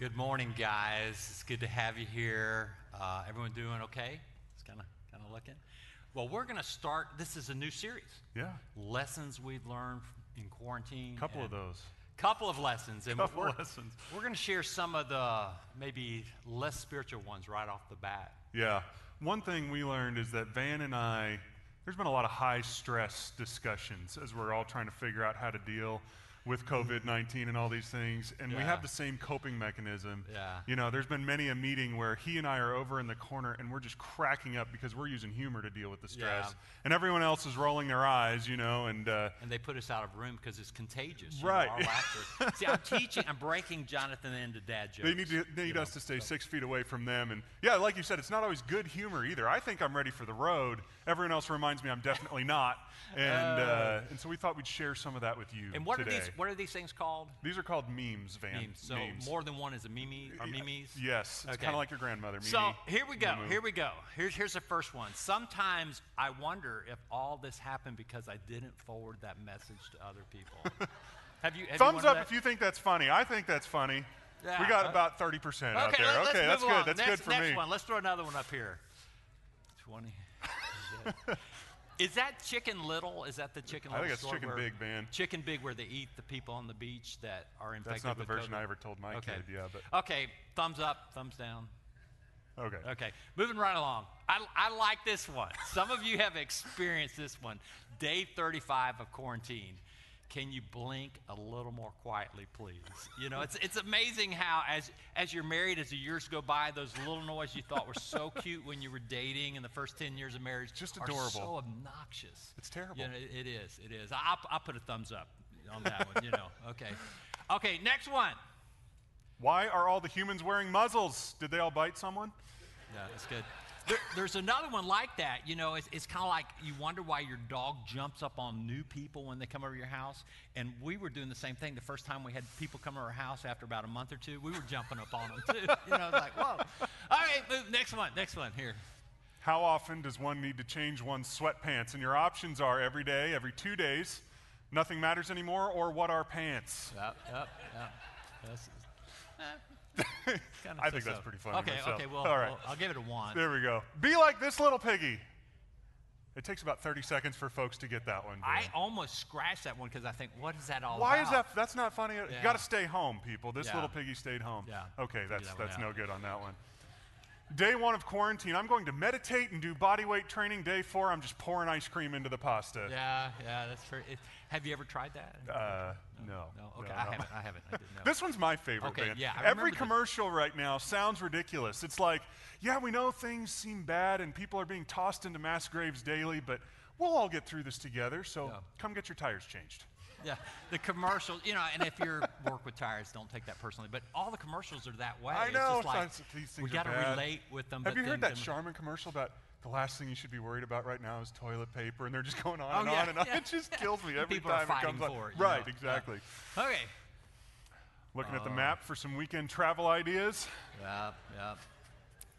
Good morning, guys. It's good to have you here. Uh, everyone doing okay? It's kind of kind of looking. Well, we're going to start. This is a new series. Yeah. Lessons we've learned in quarantine. A couple of those. Couple of lessons, and Couple we're, lessons. We're going to share some of the maybe less spiritual ones right off the bat. Yeah. One thing we learned is that Van and I, there's been a lot of high stress discussions as we're all trying to figure out how to deal with COVID 19 and all these things. And we have the same coping mechanism. Yeah. You know, there's been many a meeting where he and I are over in the corner and we're just cracking up because we're using humor to deal with the stress. Yeah. And everyone else is rolling their eyes, you know, and. Uh, And they put us out of room because it's contagious. you know, Right. our laughter. See, I'm teaching, I'm breaking Jonathan into dad jokes. They need, to, they need us know, to stay so- six feet away from them. And yeah, like you said, it's not always good humor either. I think I'm ready for the road. Everyone else reminds me I'm definitely not. And, uh, and so we thought we'd share some of that with you And what today. are these? What are these things called? These are called memes, Van. Memes. So Memes. more than one is a mimi or mimes. Yes, it's Okay. kind of like your grandmother. Mimi. So here we go. Here we go. Here's here's the first one. Sometimes I wonder if all this happened because I didn't forward that message to other people. have you? Have Thumbs you up if you think that's funny. I think that's funny. Yeah, we got uh, about 30% that? out there. okay, that's good. That's next, good for next me. one. Let's throw another one up here. Twenty. Is that Chicken Little? Is that the Chicken I Little? think it's Chicken Big, man. Chicken Big, where they eat the people on the beach that are infected. That's not the version COVID. I ever told my Okay. kid. Yeah, but Okay, thumbs up, thumbs down. okay. Okay, moving right along. I, I like this one. Some of you have experienced this one. Day 35 of quarantine. Can you blink a little more quietly, please? You know, it's, it's amazing how, as, as you're married, as the years go by, those little noises you thought were so cute when you were dating in the first 10 years of marriage Just are adorable. so obnoxious. It's terrible. You know, it, it is. It is. I'll, I'll put a thumbs up on that one, you know. Okay. Okay, next one. Why are all the humans wearing muzzles? Did they all bite someone? Yeah, that's good. There, there's another one like that. You know, it's, it's kind of like you wonder why your dog jumps up on new people when they come over your house. And we were doing the same thing the first time we had people come over our house after about a month or two. We were jumping up on them too. You know, it's like, whoa. All right, move, next one, next one here. How often does one need to change one's sweatpants? And your options are every day, every two days, nothing matters anymore, or what are pants? Yep, yep, yep. This is- kinda I think so-so. that's pretty funny Okay, myself. okay, well, All right. well, I'll give it a one. There we go. Be like this little piggy. It takes about 30 seconds for folks to get that one. I almost scratched that one because I think, what is that all about? Why about? is that? That's not funny. You got to stay home, people. This Yeah. little piggy stayed home. Yeah. Okay, that's that that's out. no good on that one. Day one of quarantine. I'm going to meditate and do body weight training. Day four, I'm just pouring ice cream into the pasta. Yeah, yeah, that's very. Have you ever tried that? Uh, no. No, okay, no, I no. haven't. I haven't. I didn't know. This one's my favorite, Okay, man. yeah, I Every remember this. commercial right now sounds ridiculous. It's like, yeah, we know things seem bad and people are being tossed into mass graves daily, but we'll all get through this together. So Yeah. come get your tires changed. yeah, the commercials. You know, and if you're work with tires, don't take that personally. But all the commercials are that way. I It's know, just like, we got to relate with them. Have you heard that Charmin commercial about the last thing you should be worried about right now is toilet paper, and they're just going on Oh, and yeah, on and on. yeah, It just kills me every People time it comes up. it, Right, know. Yeah. exactly. Okay. Looking at the Oh. map for some weekend travel ideas. Yeah, yeah.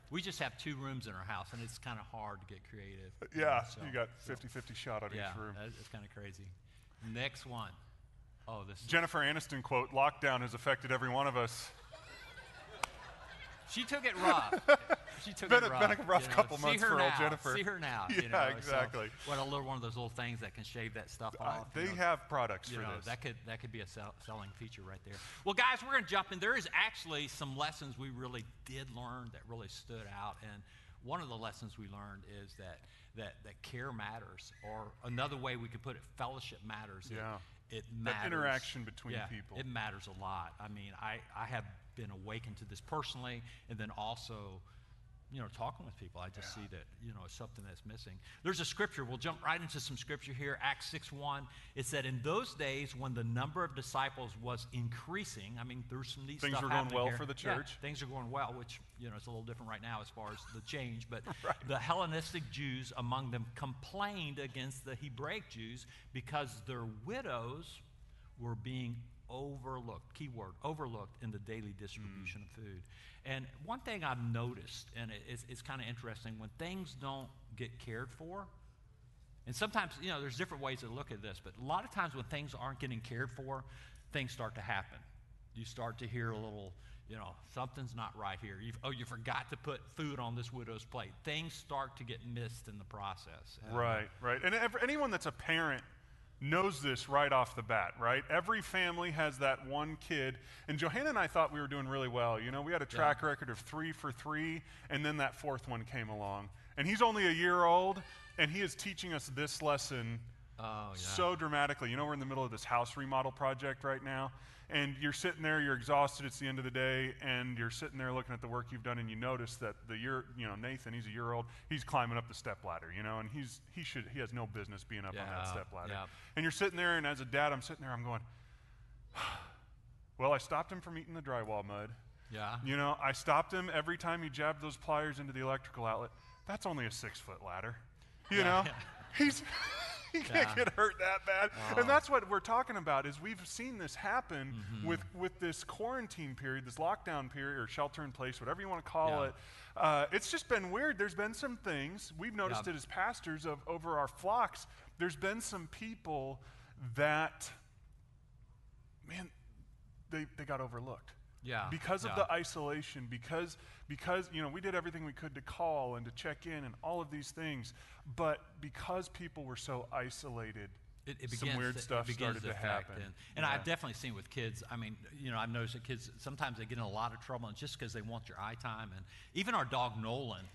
We just have two rooms in our house, and it's kind of hard to get creative. Uh, yeah, so- you got 50-50 shot on Yeah, each room. it's kind of crazy. Next one. Oh, this. Is, Jennifer Aniston quote: "Lockdown has affected every one of us." She took it rough. She took Been it a- rough. been a rough you know. couple months for old. Jennifer. See her now. Yeah, you know, so exactly. what a little one of those little things that can shave that stuff Uh, off. you they know. have products you for know, this. that could that could be a sell, selling feature right there. Well, guys, we're going to jump in. There is actually some lessons we really did learn that really stood out, and one of the lessons we learned is that that that care matters, or another way we could put it, fellowship matters. Yeah. It, That interaction between Yeah, people. It matters a lot. I mean, I I have been awakened to this personally, and then also you know, talking with people, I just see that, you know, it's something that's missing. There's a scripture. We'll jump right into some scripture here. Acts 6 1. It said, In those days when the number of disciples was increasing, I mean, there's some neat Things stuff were going well here. for the Yeah, church. things are going well, which, you know, it's a little different right now as far as the change. But the Hellenistic Jews among them complained against the Hebraic Jews because their widows were being overlooked, keyword, overlooked in the daily distribution of food. And one thing I've noticed, and it- it's, it's kind of interesting, when things don't get cared for, and sometimes, you know, there's different ways to look at this, but a lot of times when things aren't getting cared for, things start to happen. you start to hear a little, you know, something's not right here. You've, oh, you forgot to put food on this widow's plate. Things start to get missed in the process. Uh, Right, right. And ev- anyone that's a parent knows this right off the bat, right? Every family has that one kid. And Johanna and I thought we were doing really well. You know, we had a track record of three for three, and then that fourth one came along. And he's only a year old, and he is teaching us this lesson Oh, yeah. so dramatically. You know, we're in the middle of this house remodel project right now, and you're sitting there, you're exhausted, it's the end of the day, and you're sitting there looking at the work you've done, and you notice that the year, you know, Nathan, he's a year old, he's climbing up the step ladder, you know, and he's he should he has no business being up on that Yeah, step ladder. yeah. And you're sitting there, and as a dad, I'm sitting there, I'm going, well, I stopped him from eating the drywall mud. yeah. You know, I stopped him every time he jabbed those pliers into the electrical outlet. That's only a six foot ladder. You Yeah, know, yeah. he's he can't get hurt that bad. And that's what we're talking about is we've seen this happen Mm-hmm. with with this quarantine period, this lockdown period, or shelter in place, whatever you want to call Yeah. it. Uh, it's just been weird. There's been some things we've noticed Yeah. it as pastors of over our flocks. There's been some people that, man, they they got overlooked Yeah, because of the isolation because because you know we did everything we could to call and to check in and all of these things but because people were so isolated It, it some weird to, stuff started to happen And, and Yeah. I've definitely seen with kids, I mean, you know, I've noticed that kids, sometimes they get in a lot of trouble and just because they want your eye time. And even our dog Nolan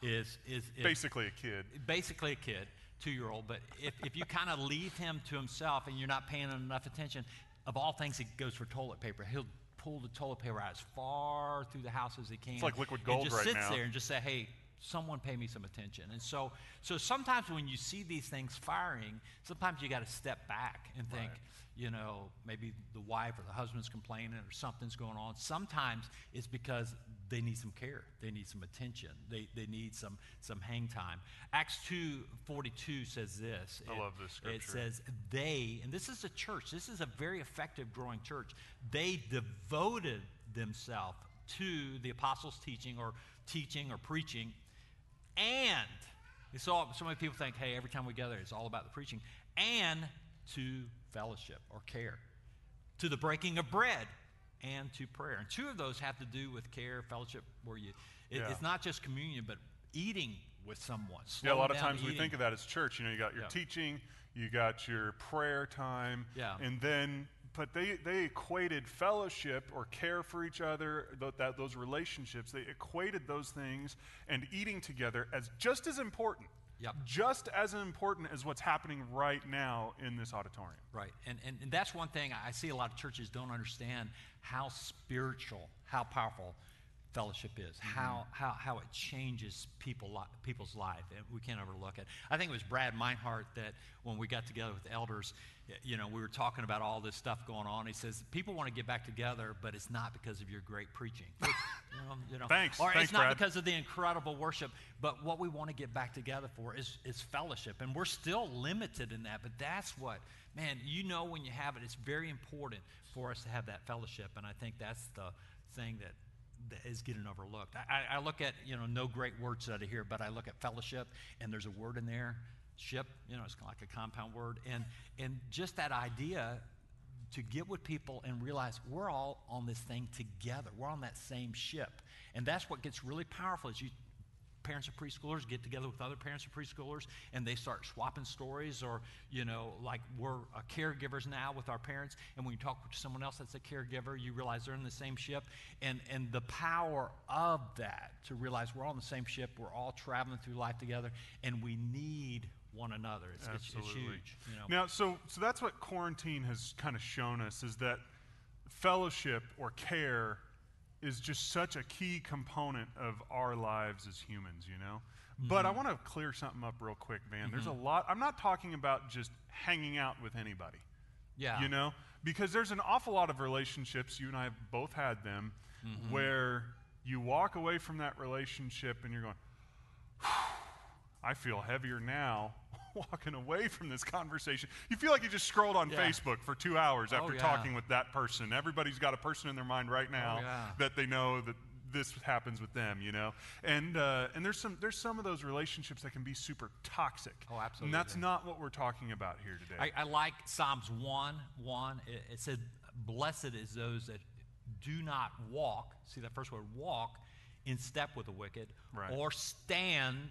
is, is, is basically a kid basically a kid, two year old, but if, if you kind of leave him to himself and you're not paying him enough attention, of all things, he goes for toilet paper. He'll pull the toilet paper out as far through the house as they can. It's like liquid gold and just right sits now. there and just say, hey, someone pay me some attention. And so, so sometimes when you see these things firing, sometimes you got to step back and think, you know, maybe the wife or the husband's complaining or something's going on. Sometimes it's because they need some care. They need some attention. They, they need some, some hang time. Acts 2.42 says this. I It- love this scripture. It says, they, and this is a church, this is a very effective growing church. They devoted themselves to the apostles' teaching or teaching or preaching and it's all so many people think hey every time we gather it's all about the preaching and to fellowship or care to the breaking of bread and to prayer and two of those have to do with care fellowship where you it, Yeah. it's not just communion but eating with someone yeah a lot of times we eating. think of that as church you know you got your Yeah. teaching you got your prayer time Yeah. and then but they, they equated fellowship or care for each other th- that, those relationships they equated those things and eating together as just as important Yep. just as important as what's happening right now in this auditorium Right. And, and, and that's one thing I see a lot of churches don't understand how spiritual, how powerful fellowship is, mm-hmm. how, how, how it changes people, people's life. And we can't overlook it. I think it was Brad Meinhardt that when we got together with elders, you know, we were talking about all this stuff going on. He says, people want to get back together, but it's not because of your great preaching. You know, um, you know, Thanks. Or Thanks, it's not Brad. because of the incredible worship, but what we want to get back together for is, is fellowship. And we're still limited in that, but that's what, man, you know when you have it, it's very important for us to have that fellowship. And I think that's the thing that, that is getting overlooked. I, I, I look at, you know, no great word study here, but I look at fellowship, and there's a word in there, ship, you know, it's like a compound word. And, and just that idea to get with people and realize we're all on this thing together. We're on that same ship. And that's what gets really powerful is you parents of preschoolers get together with other parents of preschoolers and they start swapping stories or you know like we're caregivers now with our parents and when you talk to someone else that's a caregiver you realize they're in the same ship and and the power of that to realize we're all on the same ship we're all traveling through life together and we need one another it's, it's, it's huge you know Now, so so that's what quarantine has kind of shown us is that fellowship or care is just such a key component of our lives as humans, you know. But I Mm-hmm. want to clear something up real quick, Van. There's a lot. I'm not talking about just hanging out with anybody, yeah you know, because there's an awful lot of relationships. You and I have both had them, Mm-hmm. where you walk away from that relationship and you're going, I feel heavier now walking away from this conversation. You feel like you just scrolled on Yeah. Facebook for two hours Oh, after yeah. talking with that person. Everybody's got a person in their mind right now Oh, yeah. that they know that this happens with them, you know. And uh, and there's some there's some of those relationships that can be super toxic. Oh, absolutely. And that's not what we're talking about here today. I, I like Psalms 1 1. It, it said, Blessed is those that do not walk, see that first word, walk in step with the wicked, Right. or stand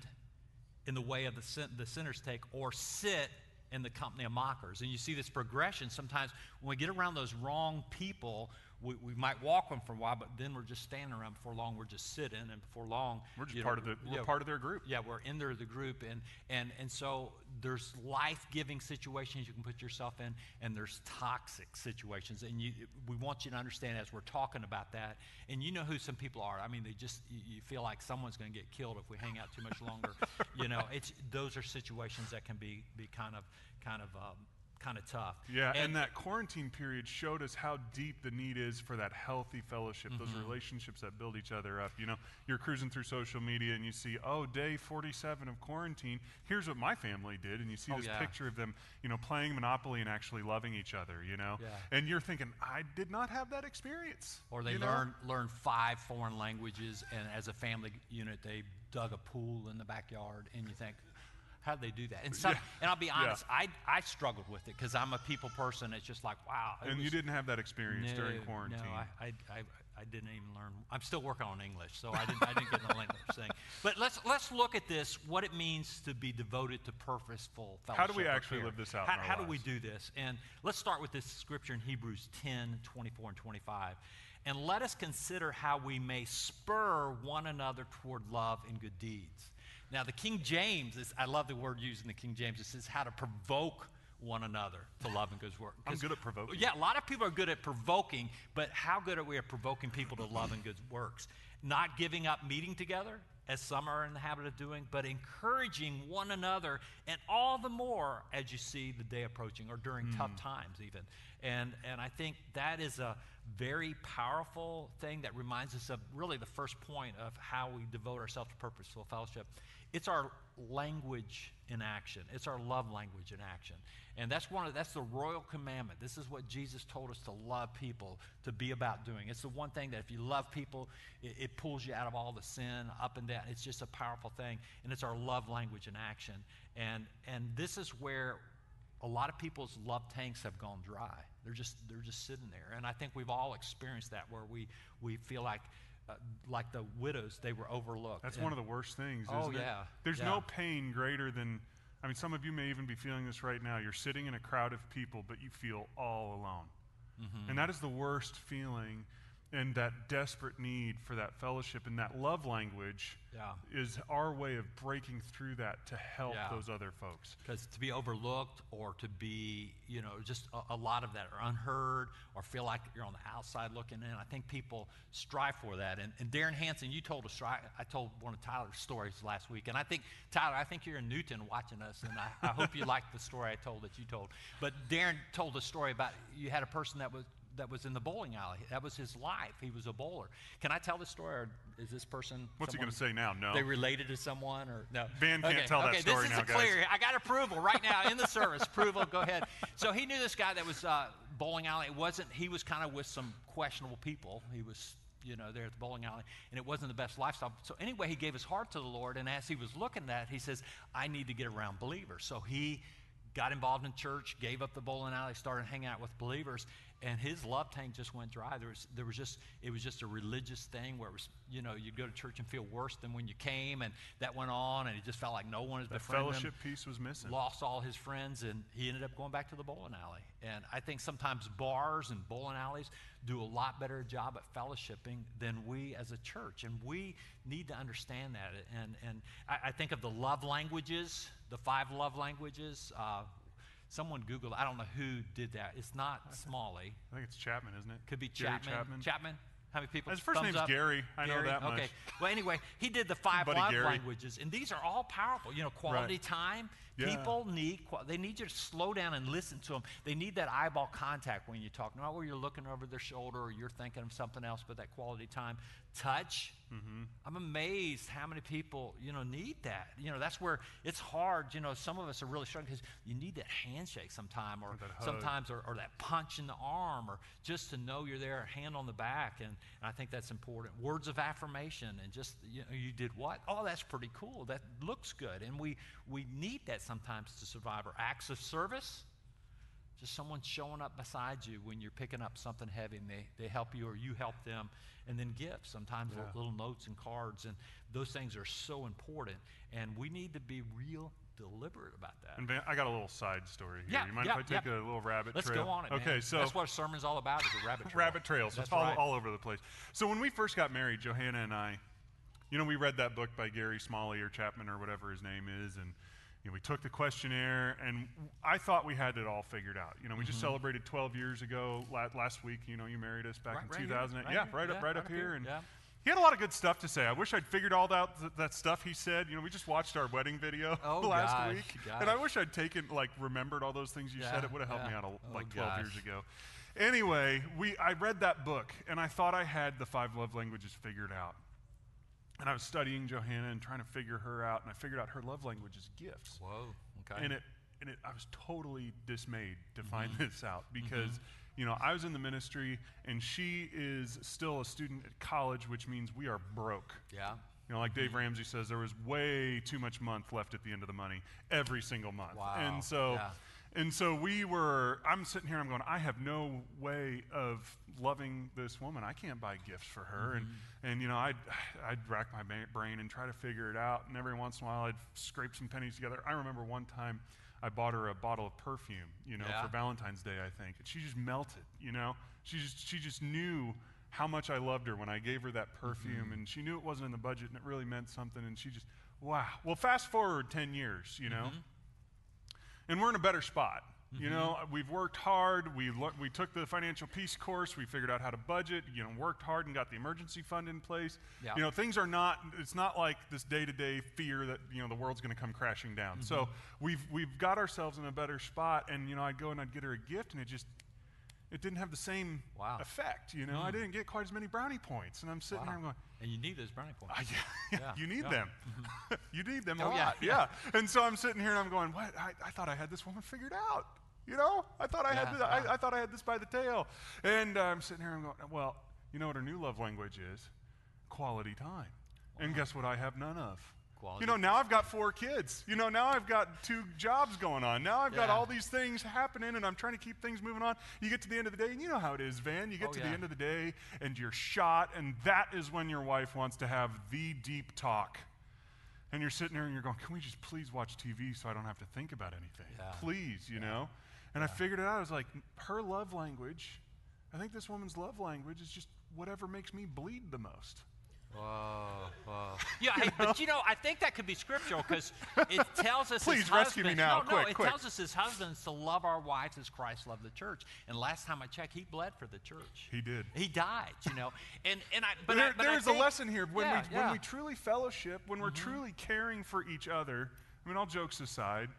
in the way of the, sin- the sinners take, or sit in the company of mockers. And you see this progression. Sometimes when we get around those wrong people, we, we might walk them for a while, but then we're just standing around. Before long, we're just sitting, and before long, We're just part know, of the we're yeah, part of their group. yeah, we're in there the group, and and and so there's life-giving situations you can put yourself in, and there's toxic situations, and you we want you to understand as we're talking about that, and you know who some people are. I mean, they just you, you feel like someone's going to get killed if we hang out too much longer. you know, it's those are situations that can be be kind of kind of um, kind of tough. Yeah, and, that quarantine period showed us how deep the need is for that healthy fellowship, those Mm-hmm. relationships that build each other up. You know, you're cruising through social media and you see, oh, day 47 of quarantine. Here's what my family did, and you see Oh, this yeah. picture of them, you know, playing Monopoly and actually loving each other. You know, Yeah. and you're thinking, I did not have that experience. Or they know? learn learn five foreign languages, and as a family unit, they dug a pool in the backyard, and you think, how did they do that? And some, Yeah. and I'll be Yeah. honest, I I struggled with it because I'm a people person. It's just like, wow. And you didn't have that experience during quarantine. No, I, I, I, I didn't even learn. I'm still working on English, so I didn't, I didn't get the language thing. But let's let's look at this. What it means to be devoted to purposeful fellowship. How do we actually live this out How, how do we do this? And let's start with this scripture in Hebrews 10, 24 and 25. And let us consider how we may spur one another toward love and good deeds. Now, the King James is, I love the word used in the King James. It says how to provoke one another to love and good work. I'm good at provoking. Yeah, a lot of people are good at provoking, but how good are we at provoking people to love and good works? Not giving up meeting together, as some are in the habit of doing, but encouraging one another, and all the more as you see the day approaching or during tough hmm. times, even. And, and I think that is a very powerful thing that reminds us of really the first point of how we devote ourselves to purposeful fellowship. It's our language in action. It's our love language in action. And that's one of that's the royal commandment. This is what Jesus told us to love people, to be about doing. It's the one thing that if you love people, it, it pulls you out of all the sin, up and down. It's just a powerful thing. And it's our love language in action. And and this is where a lot of people's love tanks have gone dry. They're just they're just sitting there. And I think we've all experienced that where we we feel like uh, like the widows, they were overlooked. That's And- one of the worst things, Oh, isn't it? yeah, There's yeah. no pain greater than, I mean, some of you may even be feeling this right now. You're sitting in a crowd of people, but you feel all alone. Mm-hmm. And that is the worst feeling, and that desperate need for that fellowship and that love language Yeah. is our way of breaking through that to help Yeah. those other folks. Because to be overlooked or to be, you know, just a, a lot of that are unheard or feel like you're on the outside looking in, I think people strive for that. And, and Darren Hanson, you told a story. I told one of Tyler's stories last week. And I think, Tyler, I think you're in Newton watching us. And I, I hope you liked the story I told that you told. But Darren told a story about you had a person that was that was in the bowling alley. That was his life. He was a bowler. Can I tell the story, or is this person? What's he going to say now? No. They related to someone or no? Van can't okay, tell that okay, story this now, is a guys. clear. I got approval right now in the service. Approval. Go ahead. So he knew this guy that was uh, bowling alley. It wasn't. He was kind of with some questionable people. He was. You know, there at the bowling alley, and it wasn't the best lifestyle. So anyway, he gave his heart to the Lord, and as he was looking at that, he says, "I need to get around believers." So he got involved in church, gave up the bowling alley, started hanging out with believers, and his love tank just went dry. There was, there was just, it was just a religious thing where it was, you know, you'd go to church and feel worse than when you came, and that went on, and he just felt like no one was befriending him fellowship piece was missing. lost all his friends and he ended up going back to the bowling alley and i think sometimes bars and bowling alleys do a lot better job at fellowshipping than we as a church and we need to understand that and, and I, I think of the love languages the five love languages uh, someone googled i don't know who did that it's not smalley I think it's Chapman, isn't it? could be chapman Chapman. Chapman? How many people? His first name's up? Gary. I know Gary? that much. Okay. Well, anyway, he did the five love Gary. languages, and these are all powerful. You know, quality Right. time. Yeah. People need. They need you to slow down and listen to them. They need that eyeball contact when you talk, not where you're looking over their shoulder or you're thinking of something else, but that quality time. Touch. Mm-hmm. I'm amazed how many people you know need that. You know, that's where it's hard. You know, some of us are really struggling because you need that handshake sometime, or sometimes, or, or that punch in the arm, or just to know you're there, a hand on the back, and, and I think that's important. Words of affirmation, and just you know, you did what? Oh, that's pretty cool. That looks good, and we we need that sometimes to survive. Or acts of service. Someone showing up beside you when you're picking up something heavy and they, they help you or you help them. And then gifts, sometimes Yeah. little, little notes and cards. And those things are so important. And we need to be real deliberate about that. And Van, I got a little side story here. Yeah, you mind yeah, if I take yeah. a little rabbit Let's trail? go on it, man. Okay, so that's what a sermon's all about is a rabbit trail. rabbit trails. That's Just follow all over the place. So when we first got married, Johanna and I, you know, we read that book by Gary Smalley or Chapman or whatever his name is, and you know, we took the questionnaire, and I thought we had it all figured out. You know, we just mm-hmm. celebrated 12 years ago la- last week. You know, you married us back Right- in right here, 2008. right yeah, here, right up, yeah, right up here, and. yeah. He had a lot of good stuff to say. I wish I'd figured all out th- that stuff he said. You know, we just watched our wedding video Oh, last gosh, week, and I wish I'd taken like remembered all those things you said. It would have helped me out a, Oh, like 12 years ago. Anyway, we I read that book and I thought I had the five love languages figured out. And I was studying Johanna and trying to figure her out, and I figured out her love language is gifts. Whoa. Okay. And it and it, I was totally dismayed to find Mm-hmm. this out because you know I was in the ministry and she is still a student at college, which means we are broke. yeah. You know, like Dave Mm-hmm. Ramsey says, there was way too much month left at the end of the money every single month. Wow, And so, yeah. And so we were. I'm sitting here. and I'm going. I have no way of loving this woman. I can't buy gifts for her. And Mm-hmm. and you know, I'd I'd rack my brain and try to figure it out. And every once in a while, I'd scrape some pennies together. I remember one time. I bought her a bottle of perfume, you know, Yeah. for Valentine's Day, I think. And she just melted, you know. She just she just knew how much I loved her when I gave her that perfume, and she knew it wasn't in the budget, and it really meant something. And she just, wow. Well, fast forward ten years, you know, and we're in a better spot. You mm-hmm. know, we've worked hard. We lo- we took the financial peace course. We figured out how to budget. You know, worked hard and got the emergency fund in place. Yeah. You know, things are not. It's not like this day-to-day fear that you know the world's going to come crashing down. So mm-hmm. we've we've got ourselves in a better spot. And you know, I'd go and I'd get her a gift, and it just it didn't have the same Wow. effect. You know, I didn't get quite as many brownie points. And I'm sitting Wow. here, I'm going. And you need those brownie points. Ah, yeah, Yeah, you need yeah. them. you need them a Oh, yeah, lot. Yeah. And so I'm sitting here and I'm going, what? I, I thought I had this woman figured out. You know, I thought I Yeah, had this, yeah. I, I thought I had this by the tail. And uh, I'm sitting here and I'm going, well, you know what her new love language is? Quality time. And guess what? I have none of. Quality. You know, now I've got four kids. You know, now I've got two jobs going on. Now I've got all these things happening, and I'm trying to keep things moving on. You get to the end of the day, and you know how it is, Van. You get Oh, to yeah. the end of the day, and you're shot, and that is when your wife wants to have the deep talk. And you're sitting there and you're going, Can we just please watch TV so I don't have to think about anything? Yeah. Please, you know? And I figured it out. I was like, Her love language, I think this woman's love language is just whatever makes me bleed the most. Whoa, whoa. Yeah, hey, but you know, I think that could be scriptural because it tells us. Please as rescue me now, No, no, quick, it quick. tells us as husbands to love our wives as Christ loved the church. And last time I checked, he bled for the church. He did. He died, you know. And and I. But there, I, but I there's think- a lesson here when Yeah, we yeah. Mm-hmm. when we truly fellowship, when we're truly caring for each other. I mean, all jokes aside,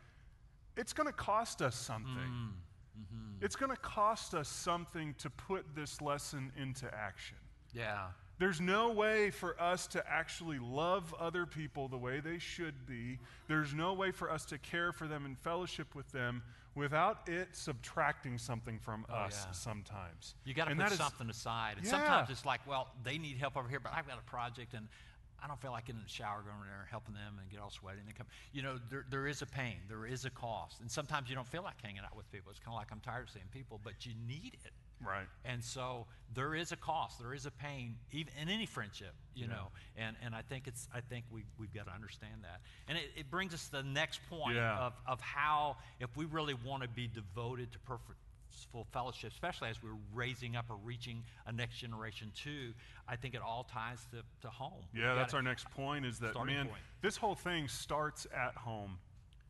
it's going to cost us something. Mm-hmm. It's going to cost us something to put this lesson into action. Yeah. There's no way for us to actually love other people the way they should be. There's no way for us to care for them and fellowship with them without it subtracting something from oh, us Oh, yeah. sometimes. You got to put that is- something aside. And Yeah. sometimes it's like, well, they need help over here, but I've got a project and I don't feel like getting in the shower, going in there and helping them and get all sweaty and they come. You know, there, there is a pain, there is a cost. And sometimes you don't feel like hanging out with people. It's kind of like I'm tired of seeing people, but you need it. Right. And so there is a cost, there is a pain, even in any friendship, you know. And and I think it's I think we we've got to understand that. And it, it brings us to the next point Yeah. of, of how if we really want to be devoted to purposeful fellowship, especially as we're raising up or reaching a next generation too, I think it all ties to, to home. Yeah, that's our next point is that, man, point. this whole thing starts at home.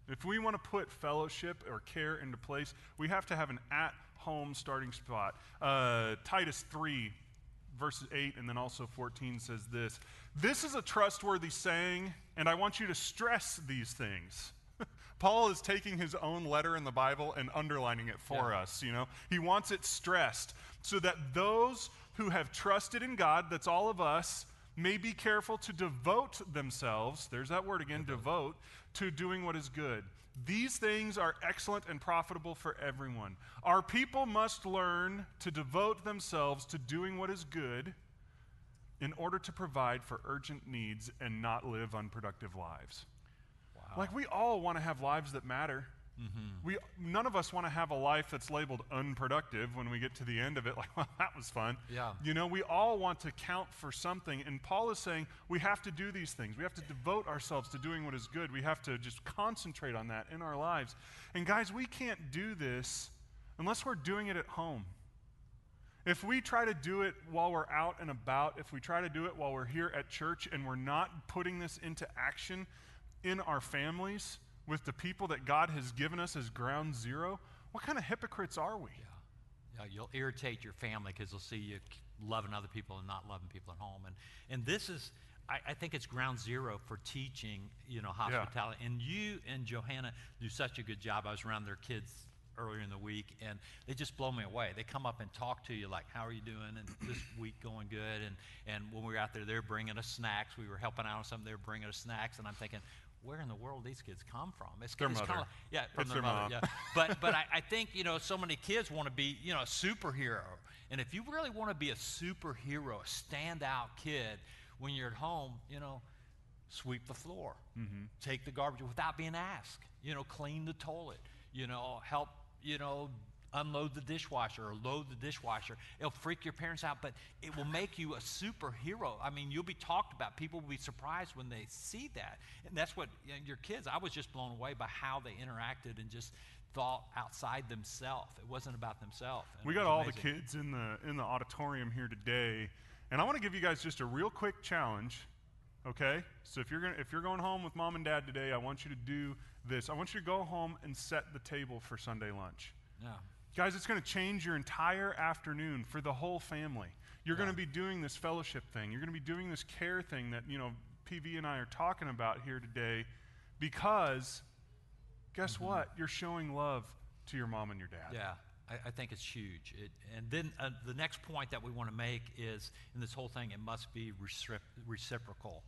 If we want to put fellowship or care into place, we have to have an at home starting spot. Uh, Titus 3, verses 8 and then also 14 says this This is a trustworthy saying, and I want you to stress these things. Paul is taking his own letter in the Bible and underlining it for Yeah. us, you know. He wants it stressed so that those who have trusted in God, that's all of us, may be careful to devote themselves, there's that word again, devote, to doing what is good. These things are excellent and profitable for everyone. Our people must learn to devote themselves to doing what is good in order to provide for urgent needs and not live unproductive lives. Wow. Like, we all want to have lives that matter. Mm-hmm. We, none of us want to have a life that's labeled unproductive when we get to the end of it, like, well, that was fun. Yeah. You know, we all want to count for something. And Paul is saying we have to do these things. We have to devote ourselves to doing what is good. We have to just concentrate on that in our lives. And guys, we can't do this unless we're doing it at home. If we try to do it while we're out and about, if we try to do it while we're here at church and we're not putting this into action in our families with the people that God has given us as ground zero, what kind of hypocrites are we? Yeah, yeah you'll irritate your family because they'll see you loving other people and not loving people at home. And, and this is, I, I think it's ground zero for teaching, you know, hospitality. And you and Johanna do such a good job. I was around their kids earlier in the week, and they just blow me away. They come up and talk to you like, "How are you doing?" And this week going good. And and when we were out there, they're bringing us snacks. We were helping out on something. they're bringing us snacks, and I'm thinking, where in the world these kids come from? It's, Their it's mother. Kinda, yeah, from It's their, their mother. mom. Yeah, but but I, I think you know so many kids want to be you know a superhero, and if you really want to be a superhero, a standout kid, when you're at home, you know, sweep the floor, mm-hmm. take the garbage without being asked, you know, clean the toilet, you know, help you know unload the dishwasher or load the dishwasher. It'll freak your parents out, but it will make you a superhero. I mean, you'll be talked about. People will be surprised when they see that. And that's what you know, your kids, I was just blown away by how they interacted and just thought outside themselves. It wasn't about themselves. We got all the kids in the in the auditorium here today, and I want to give you guys just a real quick challenge. Okay, so if you're gonna if you're going home with mom and dad today, I want you to do this. I want you to go home and set the table for Sunday lunch. Yeah. Guys, it's going to change your entire afternoon for the whole family. You're going to be doing this fellowship thing. You're going to be doing this care thing that, you know, PV and I are talking about here today because guess what? You're showing love to your mom and your dad. Yeah, I, I think it's huge. It, and then uh, the next point that we want to make is in this whole thing, it must be recipro- reciprocal.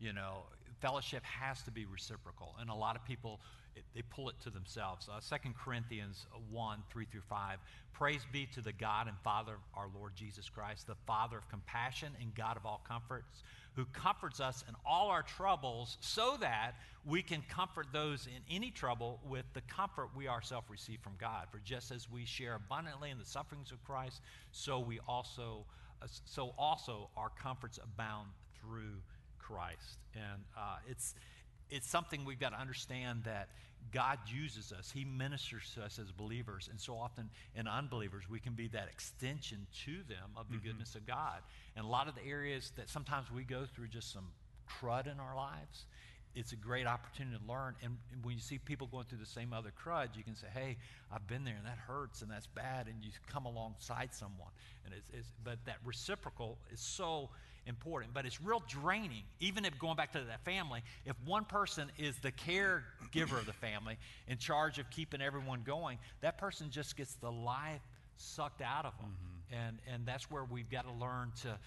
You know, fellowship has to be reciprocal. And a lot of people, it, they pull it to themselves. Uh, 2 Corinthians 1 3 through 5. Praise be to the God and Father of our Lord Jesus Christ, the Father of compassion and God of all comforts, who comforts us in all our troubles so that we can comfort those in any trouble with the comfort we ourselves receive from God. For just as we share abundantly in the sufferings of Christ, so we also uh, so also our comforts abound through Christ. And uh, it's it's something we've got to understand that God uses us. He ministers to us as believers. And so often in unbelievers, we can be that extension to them of the mm-hmm. goodness of God. And a lot of the areas that sometimes we go through just some crud in our lives, it's a great opportunity to learn. And, and when you see people going through the same other crud, you can say, hey, I've been there and that hurts and that's bad. And you come alongside someone. And it's, it's, but that reciprocal is so important, but it's real draining. Even if going back to that family, if one person is the caregiver of the family in charge of keeping everyone going, that person just gets the life sucked out of them. And, and that's where we've got to learn to,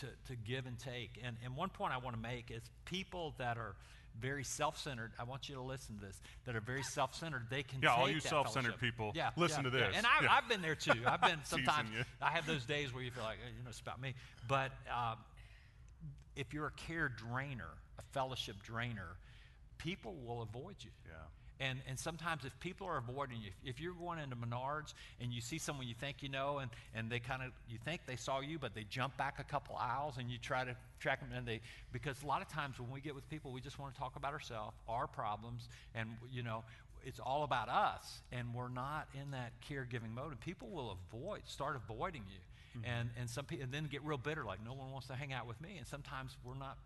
to, to give and take. And, and one point I want to make is people that are very self-centered. I want you to listen to this. That are very self-centered. They can Yeah, all you self-centered fellowship. people, Yeah, listen yeah, to yeah. this. And I, Yeah. I've been there too. I've been sometimes. I have those days where you feel like you know it's about me. But um, if you're a care drainer, a fellowship drainer, people will avoid you. Yeah. And, and sometimes if people are avoiding you, if you're going into Menards and you see someone you think you know and, and they kind of, you think they saw you, but they jump back a couple aisles and you try to track them and they, because a lot of times when we get with people, we just want to talk about ourselves, our problems, and, you know, it's all about us and we're not in that caregiving mode and people will avoid, start avoiding you. And, and some people, and then get real bitter, like no one wants to hang out with me. And sometimes we're not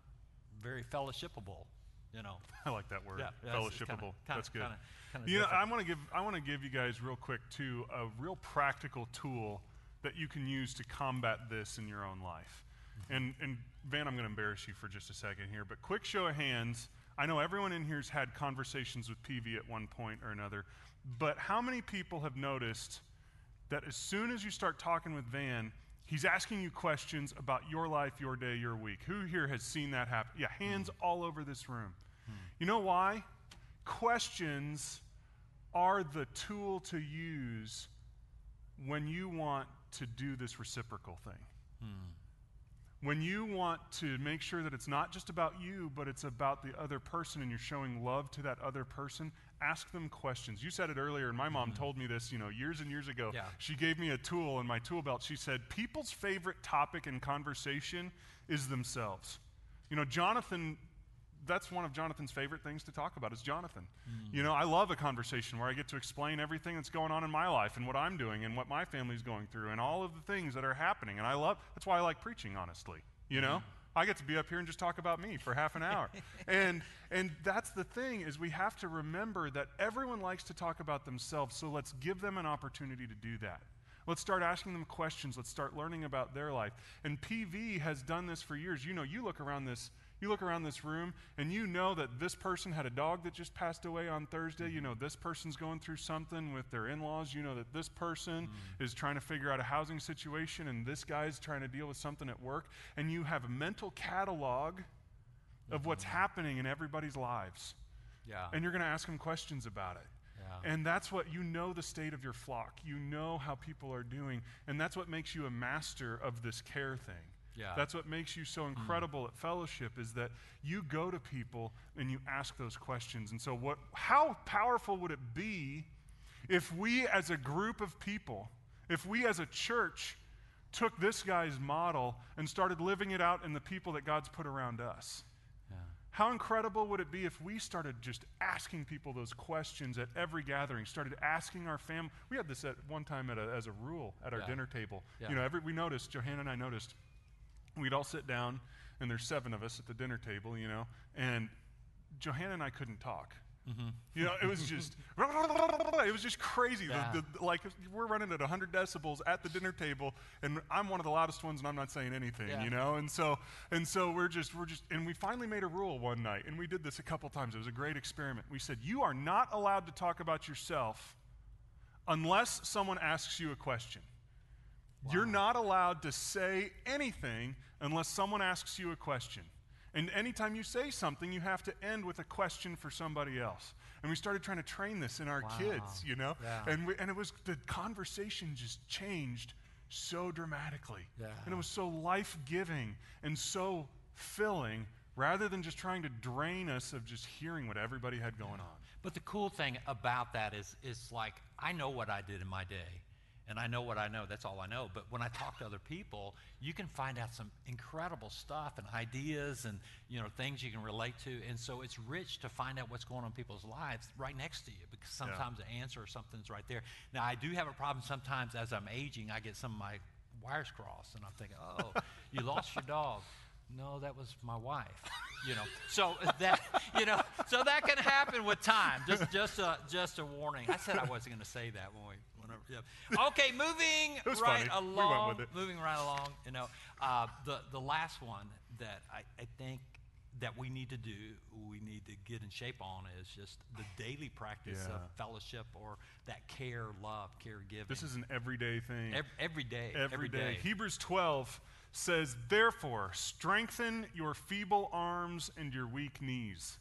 very fellowshipable, you know. I like that word. Yeah, it's kinda- Fellowshipable. kinda- That's good. kinda- kinda you know. I want to give I want to give you guys real quick too a real practical tool that you can use to combat this in your own life. Mm-hmm. And and Van, I'm going to embarrass you for just a second here, but quick show of hands. I know everyone in here's had conversations with PV at one point or another, but how many people have noticed that as soon as you start talking with Van, he's asking you questions about your life, your day, your week. Who here has seen that happen? Yeah, hands hmm. all over this room. Hmm. You know why? Questions are the tool to use when you want to do this reciprocal thing. Hmm. when you want to make sure that it's not just about you, but it's about the other person and you're showing love to that other person, ask them questions. You said it earlier, and my mom Mm-hmm. told me this, you know, years and years ago. Yeah. She gave me a tool in my tool belt. She said, People's favorite topic in conversation is themselves. You know, Jonathan that's one of Jonathan's favorite things to talk about is Jonathan. You know, I love a conversation where I get to explain everything that's going on in my life and what I'm doing and what my family's going through and all of the things that are happening. And I love that's why I like preaching, honestly. You know? I get to be up here and just talk about me for half an hour. and and that's the thing is we have to remember that everyone likes to talk about themselves, so let's give them an opportunity to do that. Let's start asking them questions. Let's start learning about their life. And PV has done this for years. You know, you look around this you look around this room and you know that this person had a dog that just passed away on Thursday. You mm-hmm. know, this person's going through something with their in laws. You know that this person mm-hmm. is trying to figure out a housing situation and this guy's trying to deal with something at work. And you have a mental catalog of mm-hmm. what's happening in everybody's lives. Yeah. And you're going to ask them questions about it. Yeah. And that's what you know the state of your flock. You know how people are doing. And that's what makes you a master of this care thing. Yeah. That's what makes you so mm. incredible at fellowship is that you go to people and you ask those questions. And so what how powerful would it be if we as a group of people, if we as a church took this guy's model and started living it out in the people that God's put around us? yeah. How incredible would it be if we started just asking people those questions at every gathering, started asking our family? We had this at one time at a, as a rule at our Yeah. dinner table. Yeah. You know, every, we noticed, Johanna and I noticed, we'd all sit down, and there's seven of us at the dinner table, you know, and Johanna and I couldn't talk. Mm-hmm. You know, it was just, it was just crazy. The- Yeah. the- like we're running at 100 decibels at the dinner table, and I'm one of the loudest ones, and I'm not saying anything. Yeah. You know, and so and so we're just we're just, and we finally made a rule one night, and we did this a couple times. It was a great experiment. We said you are not allowed to talk about yourself unless someone asks you a question. You're not allowed to say anything unless someone asks you a question. And anytime you say something, you have to end with a question for somebody else. And we started trying to train this in our Wow. kids, you know? Yeah. And, we, and it was, the conversation just changed so dramatically. Yeah. And it was so life giving and so filling rather than just trying to drain us of just hearing what everybody had going on. But the cool thing about that is, is like, I know what I did in my day, and I know what I know. That's all I know. But when I talk to other people, you can find out some incredible stuff and ideas and you know things you can relate to. And so it's rich to find out what's going on in people's lives right next to you because sometimes the answer or something's right there. Now I do have a problem sometimes as I'm aging. I get some of my wires crossed, and I'm thinking, oh, you lost your dog. No, that was my wife. You know, so that you know, so that can happen with time. Just, just a, just a warning. I said I wasn't going to say that when we, whenever. Yeah. Okay, moving right funny. We went along. with it. Moving right along. You know, uh, the the last one that I, I think that we need to do, we need to get in shape on is just the daily practice Yeah. of fellowship or that care, love, caregiving. This is an everyday thing. Ev- every day. every day. Hebrews 12 says, Therefore, strengthen your feeble arms and your weak knees.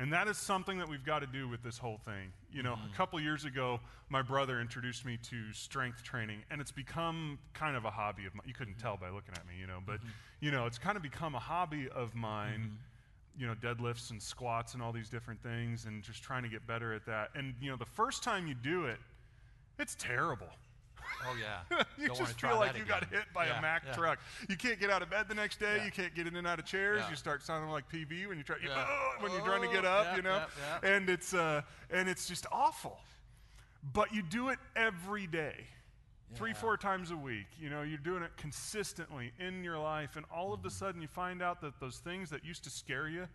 And that is something that we've got to do with this whole thing. You know, a mm-hmm. couple years ago, my brother introduced me to strength training, and it's become kind of a hobby of mine. You couldn't tell by looking at me, you know, but, mm-hmm. you know, it's kind of become a hobby of mine mm-hmm. you know, deadlifts and squats and all these different things and just trying to get better at that. And, you know, the first time you do it, it's terrible. Oh yeah. you Don't just feel like you got hit by Yeah, a Mack yeah. truck. You can't get out of bed the next day. Yeah. You can't get in and out of chairs. You start sounding like PV when you try you, "Oh," when you're trying to get Oh, up. you know, and it's uh, and it's just awful. But you do it every day. Three, four times a week. You know, you're doing it consistently in your life, and all Mm-hmm. of a sudden you find out that those things that used to scare you,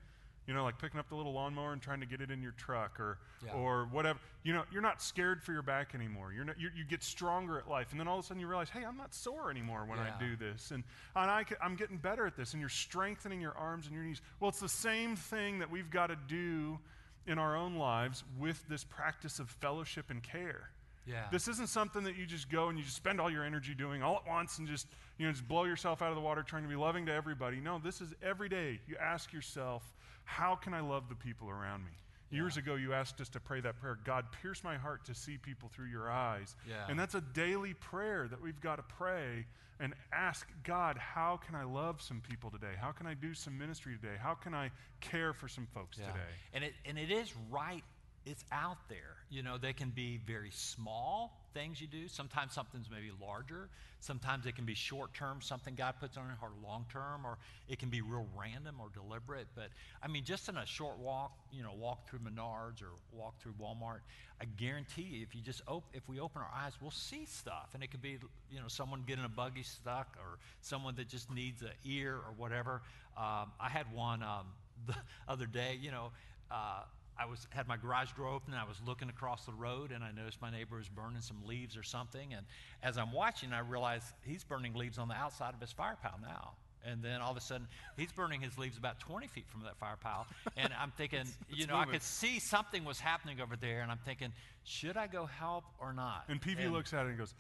you know, like picking up the little lawnmower and trying to get it in your truck or Yeah. or whatever, you know, you're not scared for your back anymore. You're not, you you get stronger at life, and then all of a sudden you realize, hey, I'm not sore anymore when Yeah. I do this, and and I I'm getting better at this, and you're strengthening your arms and your knees. Well, it's the same thing that we've got to do in our own lives with this practice of fellowship and care. Yeah. This isn't something that you just go and you just spend all your energy doing all at once and just you know just blow yourself out of the water trying to be loving to everybody. No, this is every day. You ask yourself, how can I love the people around me? Years ago, you asked us to pray that prayer God, pierce my heart to see people through your eyes. Yeah. And that's a daily prayer that we've got to pray and ask God, how can I love some people today? How can I do some ministry today? How can I care for some folks Yeah. today? And it and it is right. It's out there. You know, they can be very small things you do. Sometimes something's maybe larger. Sometimes it can be short term, something God puts on it, or long term, or it can be real random or deliberate. But I mean, just in a short walk, you know, walk through Menards or walk through Walmart, I guarantee you, if you just op- if we open our eyes, we'll see stuff, and it could be, you know, someone getting a buggy stuck, or someone that just needs an ear or whatever. Um, I had one um, the other day, you know. Uh, I was had my garage door open and I was looking across the road and I noticed my neighbor was burning some leaves or something and as I'm watching I realized he's burning leaves on the outside of his fire pile now. And then all of a sudden he's burning his leaves about 20 feet from that fire pile and I'm thinking, you know, I could see something was happening over there and I'm thinking, should I go help or not? And PV looks at it and goes,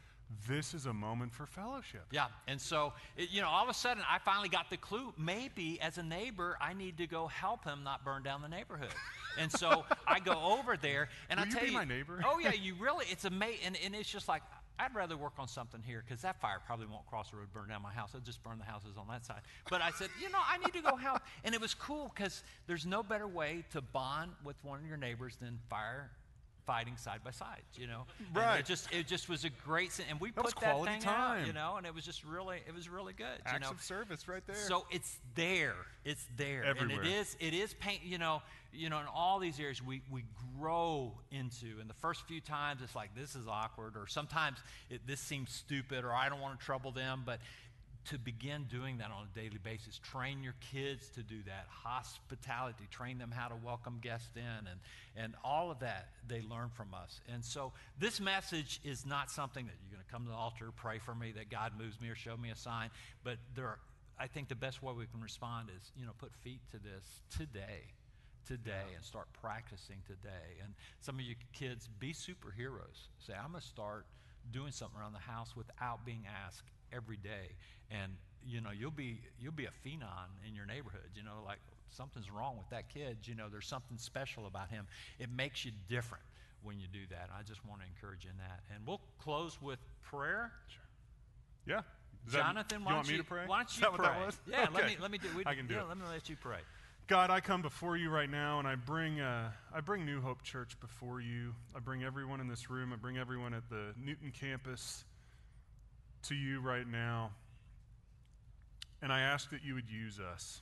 This is a moment for fellowship. Yeah, and so it, you know, all of a sudden, I finally got the clue. Maybe as a neighbor, I need to go help him not burn down the neighborhood. And so I go over there, and Will I you tell be you, my neighbor? oh yeah, you really, it's amazing, and, and it's just like I'd rather work on something here because that fire probably won't cross the road, burn down my house. I'll just burn the houses on that side. But I said, you know, I need to go help, and it was cool because there's no better way to bond with one of your neighbors than fire. Fighting side by side, you know. And Right. It just it just was a great, and we That put that thing out, time. you know, and it was just really it was really good. you Acts know? of service right there. So it's there. It's there. Everywhere. And it is it is pain, you know, you know, in all these areas we, we grow into. And the first few times it's like this is awkward or sometimes it, this seems stupid or I don't want to trouble them, but to begin doing that on a daily basis, train your kids to do that. Hospitality, train them how to welcome guests in and and all of that they learn from us. And so this message is not something that you're going to come to the altar, pray for me that God moves me or show me a sign, but there are I think the best way we can respond is, you know, put feet to this today, today, and start practicing today. And some of you kids, be superheroes. Say, I'm going to start doing something around the house without being asked every day. And, you know, you'll be, you'll be a phenom in your neighborhood. You know, like something's wrong with that kid. You know, there's something special about him. It makes you different when you do that. I just want to encourage you in that. And we'll close with prayer. Sure. yeah. Is that- Jonathan, you why want don't me you, to pray? Why don't Is you that pray? what that was? Yeah, let me let me do. We, I can do yeah, it. Let me let you pray. God, I come before you right now, and I bring uh, I bring New Hope Church before you. I bring everyone in this room. I bring everyone at the Newton campus to you right now, and I ask that you would use us.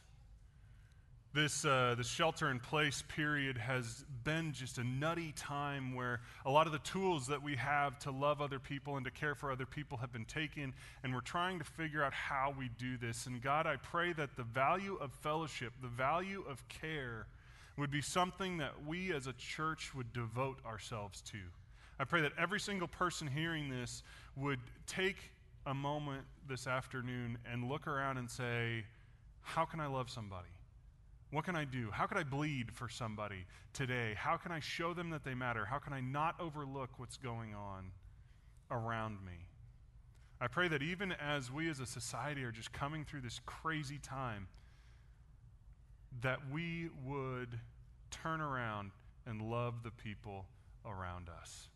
This uh, this shelter in place period has been just a nutty time where a lot of the tools that we have to love other people and to care for other people have been taken, and we're trying to figure out how we do this. And God, I pray that the value of fellowship, the value of care, would be something that we as a church would devote ourselves to. I pray that every single person hearing this would take a moment this afternoon and look around and say, How can I love somebody? What can I do? How can I bleed for somebody today? How can I show them that they matter? How can I not overlook what's going on around me? I pray that even as we as a society are just coming through this crazy time, that we would turn around and love the people around us.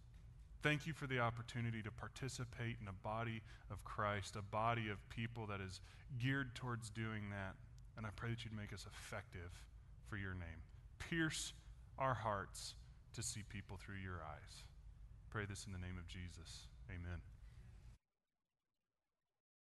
Thank you for the opportunity to participate in a body of Christ, a body of people that is geared towards doing that. And I pray that you'd make us effective for your name. Pierce our hearts to see people through your eyes. Pray this in the name of Jesus. Amen.